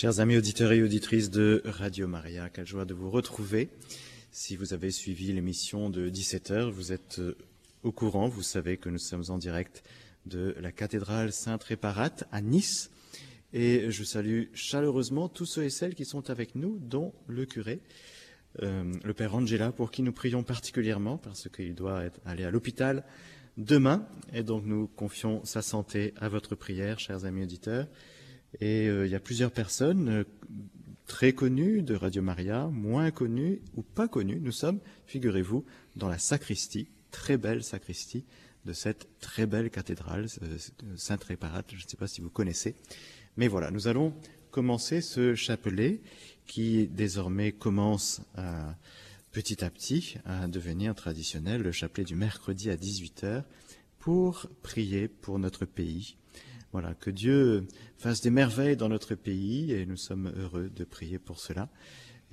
Chers amis auditeurs et auditrices de Radio Maria, quelle joie de vous retrouver. Si vous avez suivi l'émission de 17h, vous êtes euh, au courant, vous savez que nous sommes en direct de la cathédrale Sainte-Réparate à Nice. Et je salue chaleureusement tous ceux et celles qui sont avec nous, dont le curé, euh, le Père Angela, pour qui nous prions particulièrement, parce qu'il doit aller à l'hôpital demain. Et donc nous confions sa santé à votre prière, chers amis auditeurs. Et euh, il y a plusieurs personnes euh, très connues de Radio Maria, moins connues ou pas connues. Nous sommes, figurez-vous, dans la sacristie, très belle sacristie de cette très belle cathédrale, euh, Sainte-Réparate, je ne sais pas si vous connaissez. Mais voilà, nous allons commencer ce chapelet qui désormais commence petit à petit à devenir traditionnel, le chapelet du mercredi à 18h, pour prier pour notre pays, voilà, que Dieu fasse des merveilles dans notre pays et nous sommes heureux de prier pour cela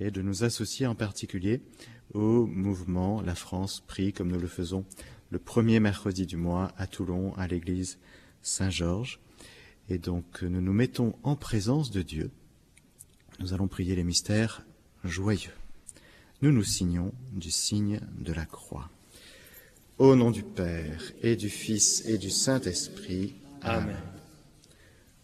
et de nous associer en particulier au mouvement La France prie comme nous le faisons le premier mercredi du mois à Toulon à l'église Saint-Georges. Et donc nous nous mettons en présence de Dieu. Nous allons prier les mystères joyeux. Nous nous signons du signe de la croix. Au nom du Père et du Fils et du Saint-Esprit. Amen.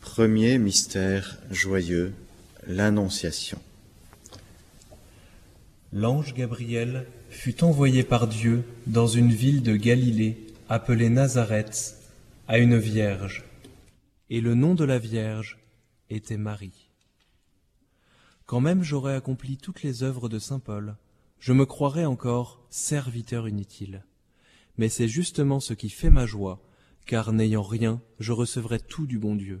Premier mystère joyeux, l'Annonciation. L'ange Gabriel fut envoyé par Dieu dans une ville de Galilée appelée Nazareth à une vierge. Et le nom de la vierge était Marie. Quand même j'aurais accompli toutes les œuvres de Saint Paul, je me croirais encore serviteur inutile. Mais c'est justement ce qui fait ma joie, car n'ayant rien, je recevrai tout du bon Dieu.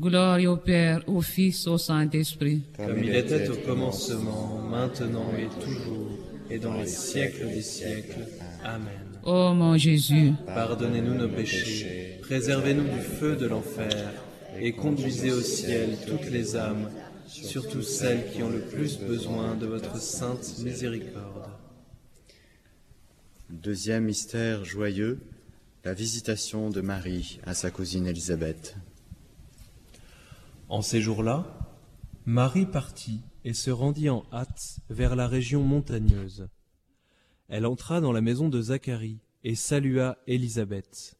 Gloire au Père, au Fils, au Saint-Esprit. Comme il était au commencement, maintenant et toujours, et dans les siècles des siècles. Amen. Ô mon Jésus, Pardonnez-nous nos péchés, préservez-nous du feu de l'enfer, et conduisez au ciel toutes les âmes, surtout celles qui ont le plus besoin de votre sainte miséricorde. Deuxième mystère joyeux, la visitation de Marie à sa cousine Élisabeth. En ces jours-là, Marie partit et se rendit en hâte vers la région montagneuse. Elle entra dans la maison de Zacharie et salua Élisabeth.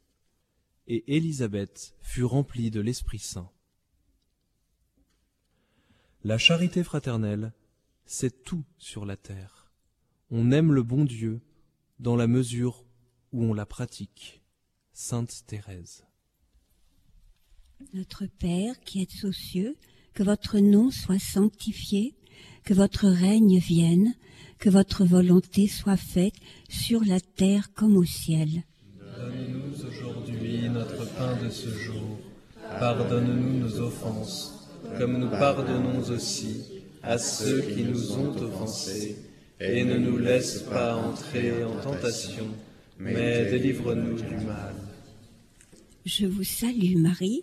Et Élisabeth fut remplie de l'Esprit Saint. La charité fraternelle, c'est tout sur la terre. On aime le bon Dieu dans la mesure où on la pratique. Sainte Thérèse. Notre Père qui êtes aux cieux, que votre nom soit sanctifié, que votre règne vienne, que votre volonté soit faite sur la terre comme au ciel. Donne-nous aujourd'hui notre pain de ce jour. Pardonne-nous nos offenses, comme nous pardonnons aussi à ceux qui nous ont offensés. Et ne nous laisse pas entrer en tentation, mais délivre-nous du mal. Je vous salue Marie,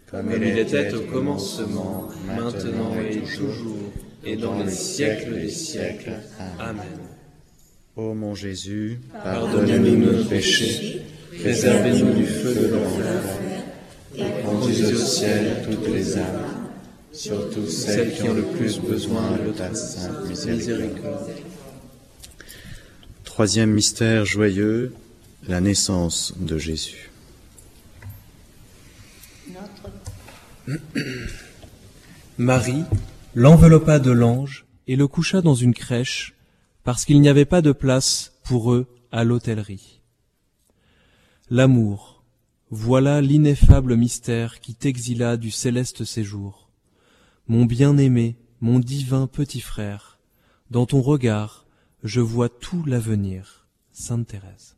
Comme il était au commencement, maintenant et toujours, et dans les siècles des siècles. Amen. Ô mon Jésus, Pardonnez-nous nos péchés, préservez-nous du feu de l'enfer, et conduisez au ciel toutes les âmes, surtout celles qui ont le plus besoin de ta sainte miséricorde. troisième mystère joyeux, la naissance de Jésus. Marie l'enveloppa de l'ange et le coucha dans une crèche parce qu'il n'y avait pas de place pour eux à l'hôtellerie. L'amour, voilà l'ineffable mystère qui t'exila du céleste séjour. Mon bien-aimé, mon divin petit frère, dans ton regard, je vois tout l'avenir. Sainte Thérèse.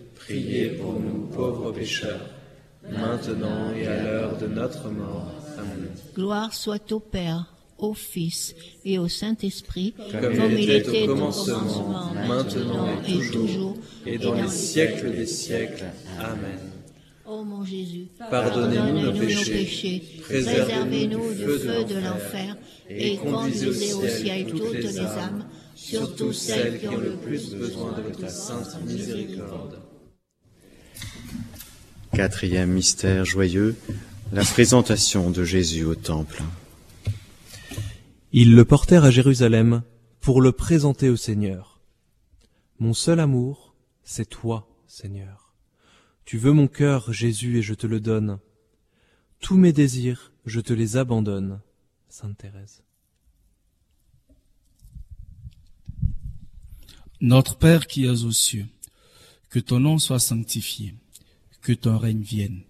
priez pour nous pauvres pécheurs, maintenant et à l'heure de notre mort. Amen. Gloire soit au Père, au Fils et au Saint-Esprit, Comme, il était au commencement, maintenant et toujours, et dans les siècles des siècles. Amen. Ô mon Jésus, Pardonnez-nous nos péchés, péchés, préservez-nous du feu de l'enfer, et conduisez au ciel toutes les âmes, surtout celles qui ont le plus besoin de ta sainte miséricorde. Quatrième mystère joyeux, la présentation de Jésus au Temple. Ils le portèrent à Jérusalem pour le présenter au Seigneur. Mon seul amour, c'est toi, Seigneur. Tu veux mon cœur, Jésus, et je te le donne. Tous mes désirs, je te les abandonne. Sainte Thérèse. Notre Père qui es aux cieux, que ton nom soit sanctifié, que ton règne vienne,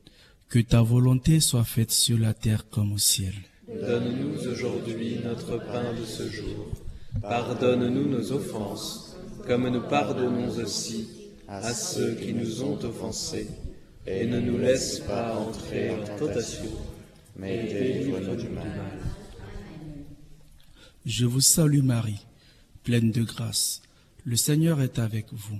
que ta volonté soit faite sur la terre comme au ciel. Donne-nous aujourd'hui notre pain de ce jour. Pardonne-nous nos offenses, comme nous pardonnons aussi à ceux qui nous ont offensés. Et ne nous laisse pas entrer en tentation, mais délivre-nous du mal. Je vous salue Marie, pleine de grâce. Le Seigneur est avec vous.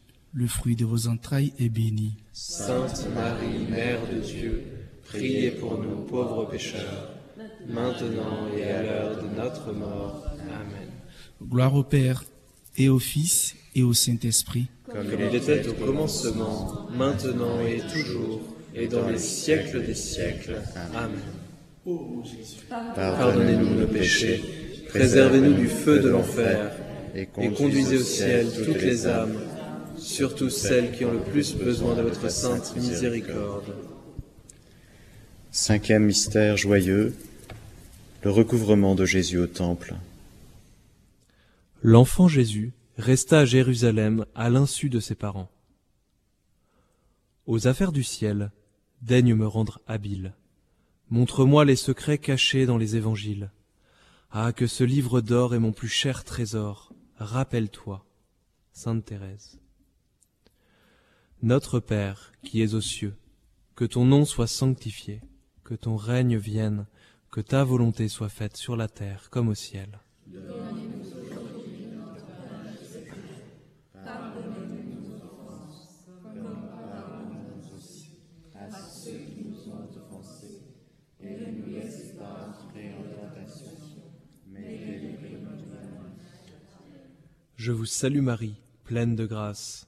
le fruit de vos entrailles, est béni. Sainte Marie, Mère de Dieu, priez pour nous pauvres pécheurs, maintenant et à l'heure de notre mort. Amen. Gloire au Père, et au Fils, et au Saint-Esprit. Comme il était au commencement, maintenant et toujours, et dans les siècles des siècles. Amen. Pardonnez-nous nos péchés, préservez-nous du feu de l'enfer, et conduisez au ciel toutes les âmes, surtout celles qui ont le plus besoin de votre sainte miséricorde. Cinquième mystère joyeux, le recouvrement de Jésus au temple. L'enfant Jésus resta à Jérusalem à l'insu de ses parents. Aux affaires du ciel, daigne me rendre habile. Montre-moi les secrets cachés dans les évangiles. Ah, que ce livre d'or est mon plus cher trésor. Rappelle-toi, Sainte Thérèse. Notre Père, qui es aux cieux, que ton nom soit sanctifié, que ton règne vienne, que ta volonté soit faite sur la terre comme au ciel. Je vous salue Marie, pleine de grâce.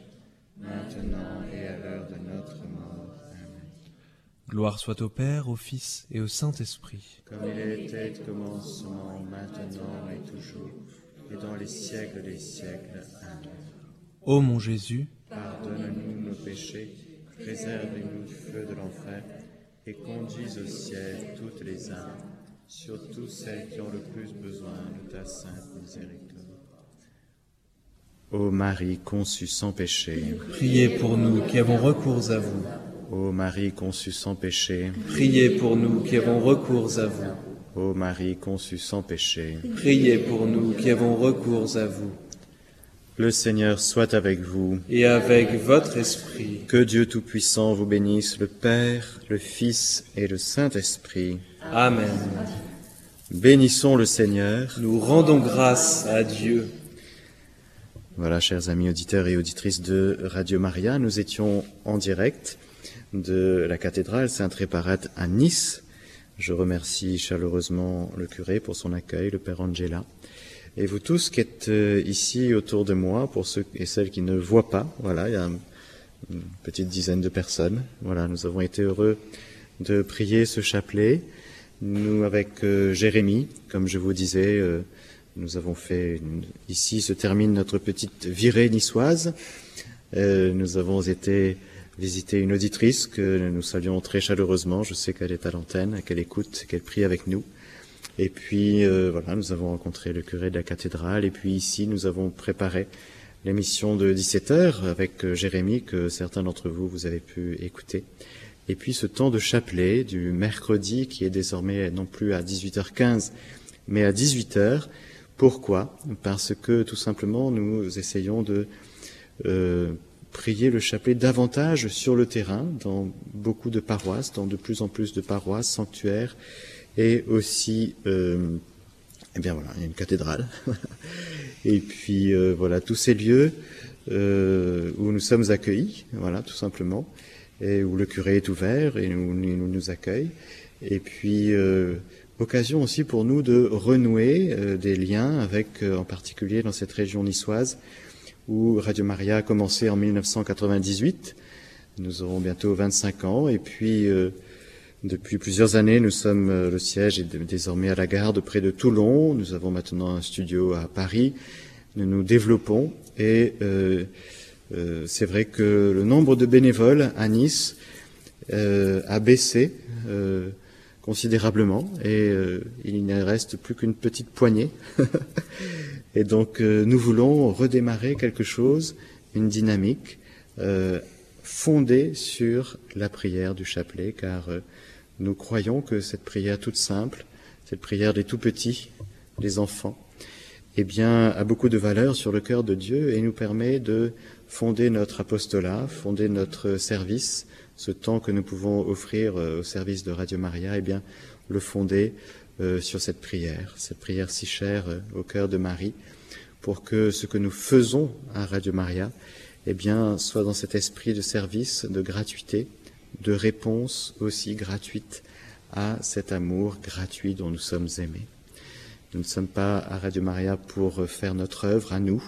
maintenant et à l'heure de notre mort. Amen. Gloire soit au Père, au Fils et au Saint-Esprit. Comme il était au commencement, maintenant et toujours, et dans les siècles des siècles. Amen. Ô mon Jésus, Pardonne-nous nos péchés, préservez-nous du feu de l'enfer, et conduis au ciel toutes les âmes, surtout celles qui ont le plus besoin de ta sainte miséricorde. Ô Marie conçue sans péché, priez pour nous qui avons recours à vous. ô Marie conçue sans péché, Priez pour nous qui avons recours à vous. ô Marie conçue sans péché, Priez pour nous qui avons recours à vous. le Seigneur soit avec vous. Et avec votre esprit. Que Dieu Tout-Puissant vous bénisse, le Père, le Fils et le Saint-Esprit. Amen. Bénissons le Seigneur. Nous rendons grâce à Dieu. Voilà, chers amis auditeurs et auditrices de Radio Maria, nous étions en direct de la cathédrale Sainte-Réparate à Nice. Je remercie chaleureusement le curé pour son accueil, le Père Angela. Et vous tous qui êtes euh, ici autour de moi, pour ceux et celles qui ne voient pas, voilà, il y a une petite dizaine de personnes. Voilà, nous avons été heureux de prier ce chapelet. Nous, avec euh, Jérémie, comme je vous disais, euh, nous avons fait, une- ici se termine notre petite virée niçoise. Euh, nous avons été visiter une auditrice que nous saluons très chaleureusement. Je sais qu'elle est à l'antenne, qu'elle écoute, qu'elle prie avec nous. Et puis euh, voilà, nous avons rencontré le curé de la cathédrale. Et puis ici, nous avons préparé l'émission de 17 heures avec euh, Jérémie que certains d'entre vous vous avez pu écouter. Et puis ce temps de chapelet du mercredi qui est désormais non plus à 18h15 mais à 18h. Pourquoi Parce que tout simplement nous essayons de euh, prier le chapelet davantage sur le terrain dans beaucoup de paroisses, dans de plus en plus de paroisses, sanctuaires et aussi euh, eh bien voilà, il y a une cathédrale. et puis euh, voilà tous ces lieux euh, où nous sommes accueillis, voilà tout simplement, et où le curé est ouvert et nous, accueille. Et puis occasion aussi pour nous de renouer euh, des liens avec, euh, en particulier dans cette région niçoise, où Radio Maria a commencé en 1998. Nous aurons bientôt 25 ans, et puis euh, depuis plusieurs années, nous sommes le siège est désormais à la gare de près de Toulon. Nous avons maintenant un studio à Paris. Nous nous développons et c'est vrai que le nombre de bénévoles à Nice a baissé considérablement et il ne reste plus qu'une petite poignée. et donc nous voulons redémarrer quelque chose, une dynamique fondée sur la prière du chapelet, car nous croyons que cette prière toute simple, cette prière des tout petits, des enfants, eh bien, a beaucoup de valeur sur le cœur de Dieu et nous permet de fonder notre apostolat, fonder notre service, ce temps que nous pouvons offrir euh, au service de Radio Maria, eh bien, le fonder euh, sur cette prière, cette prière si chère euh, au cœur de Marie, pour que ce que nous faisons à Radio Maria, eh bien, soit dans cet esprit de service, de gratuité, de réponse aussi gratuite à cet amour gratuit dont nous sommes aimés. Nous ne sommes pas à Radio Maria pour faire notre œuvre à nous.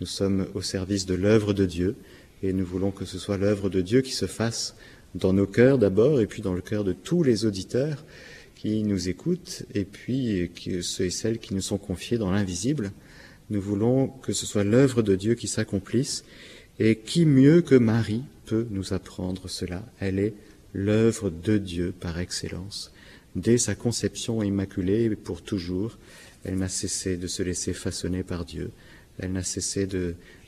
Nous sommes au service de l'œuvre de Dieu et nous voulons que ce soit l'œuvre de Dieu qui se fasse dans nos cœurs d'abord et puis dans le cœur de tous les auditeurs qui nous écoutent et puis ceux et celles qui nous sont confiés dans l'invisible. Nous voulons que ce soit l'œuvre de Dieu qui s'accomplisse et qui mieux que Marie peut nous apprendre cela? Elle est l'œuvre de Dieu par excellence. Dès sa conception immaculée pour toujours, elle n'a cessé de se laisser façonner par Dieu. Elle n'a cessé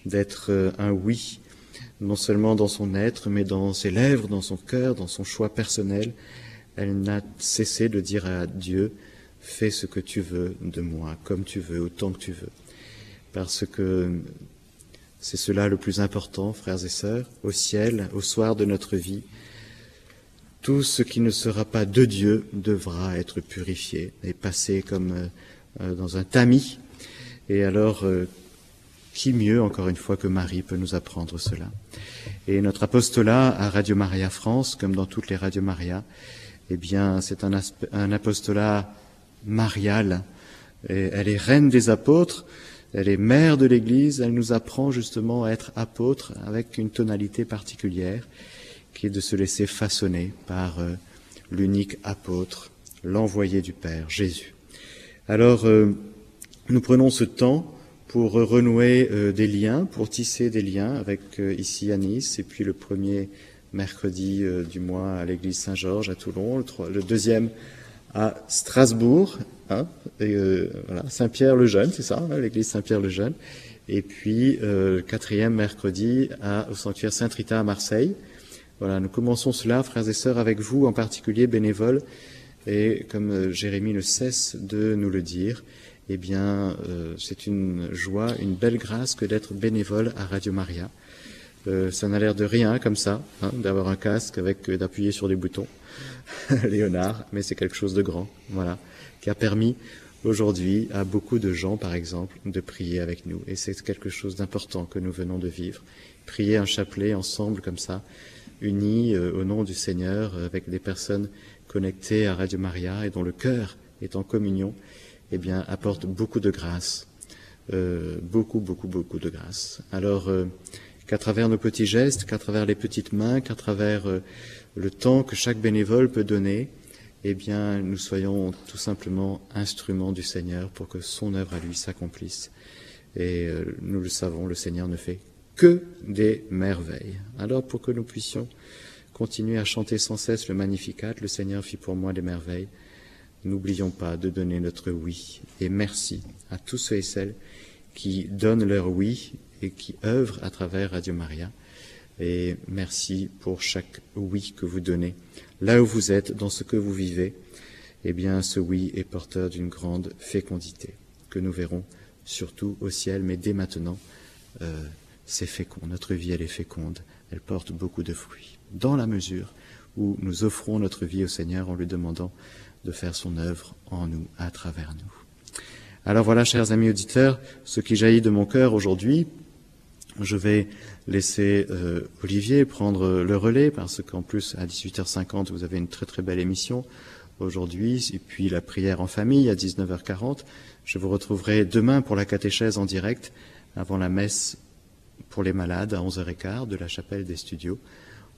d'être euh, un oui, non seulement dans son être, mais dans ses lèvres, dans son cœur, dans son choix personnel. Elle n'a cessé de dire à Dieu, fais ce que tu veux de moi, comme tu veux, autant que tu veux. Parce que c'est cela le plus important, frères et sœurs, au ciel, au soir de notre vie, tout ce qui ne sera pas de Dieu devra être purifié et passé comme euh, euh, dans un tamis. Et alors, euh, qui mieux, encore une fois, que Marie peut nous apprendre cela Et notre apostolat à Radio Maria France, comme dans toutes les Radio Maria, eh bien, c'est un, apostolat marial. Et elle est reine des apôtres, elle est mère de l'Église, elle nous apprend justement à être apôtre avec une tonalité particulière qui est de se laisser façonner par euh, l'unique apôtre, l'envoyé du Père, Jésus. Alors, euh, nous prenons ce temps pour renouer euh, des liens, pour tisser des liens avec ici à Nice, et puis le premier mercredi du mois à l'église Saint-Georges à Toulon, le, deuxième à Strasbourg, hein, voilà, Saint-Pierre-le-Jeune, c'est ça, hein, l'église Saint-Pierre-le-Jeune, et puis le quatrième mercredi à, au sanctuaire Saint-Rita à Marseille. Voilà, nous commençons cela, frères et sœurs, avec vous en particulier, bénévoles, et comme euh, Jérémie ne cesse de nous le dire, eh bien, euh, c'est une joie, une belle grâce que d'être bénévole à Radio Maria. Euh, ça n'a l'air de rien comme ça, hein, d'avoir un casque avec d'appuyer sur des boutons, Léonard, mais c'est quelque chose de grand, voilà, qui a permis aujourd'hui à beaucoup de gens, par exemple, de prier avec nous. Et c'est quelque chose d'important que nous venons de vivre. Prier un chapelet ensemble comme ça, unis euh, au nom du Seigneur euh, avec des personnes connectées à Radio Maria et dont le cœur est en communion, eh bien, apporte beaucoup de grâce, euh, beaucoup, beaucoup, beaucoup de grâce. Alors, qu'à travers nos petits gestes, qu'à travers les petites mains, qu'à travers le temps que chaque bénévole peut donner, eh bien, nous soyons tout simplement instruments du Seigneur pour que son œuvre à lui s'accomplisse. Et nous le savons, le Seigneur ne fait que des merveilles. Alors pour que nous puissions continuer à chanter sans cesse le Magnificat, le Seigneur fit pour moi des merveilles, n'oublions pas de donner notre oui et merci à tous ceux et celles qui donnent leur oui et qui œuvrent à travers Radio Maria. Et merci pour chaque oui que vous donnez. Là où vous êtes, dans ce que vous vivez, eh bien, ce oui est porteur d'une grande fécondité que nous verrons surtout au ciel, mais dès maintenant, euh, c'est fécond. Notre vie, elle est féconde. Elle porte beaucoup de fruits. Dans la mesure où nous offrons notre vie au Seigneur en lui demandant de faire son œuvre en nous, à travers nous. Alors voilà, chers amis auditeurs, ce qui jaillit de mon cœur aujourd'hui, je vais laisser euh, Olivier prendre le relais parce qu'en plus, à 18h50, vous avez une très très belle émission aujourd'hui, et puis la prière en famille à 19h40. Je vous retrouverai demain pour la catéchèse en direct avant la messe pour les malades à 11h15 de la chapelle des studios.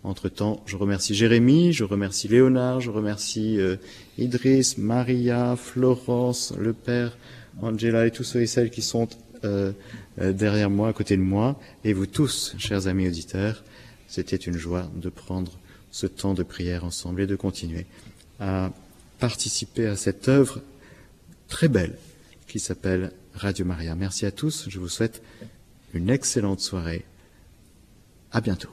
Entre-temps, je remercie Jérémy, je remercie Léonard, je remercie euh, Idriss, Maria, Florence, le père, Angela et tous ceux et celles qui sont euh, euh, derrière moi, à côté de moi, et vous tous, chers amis auditeurs. C'était une joie de prendre ce temps de prière ensemble et de continuer à participer à cette œuvre très belle qui s'appelle Radio Maria. Merci à tous. Je vous souhaite une excellente soirée. À bientôt.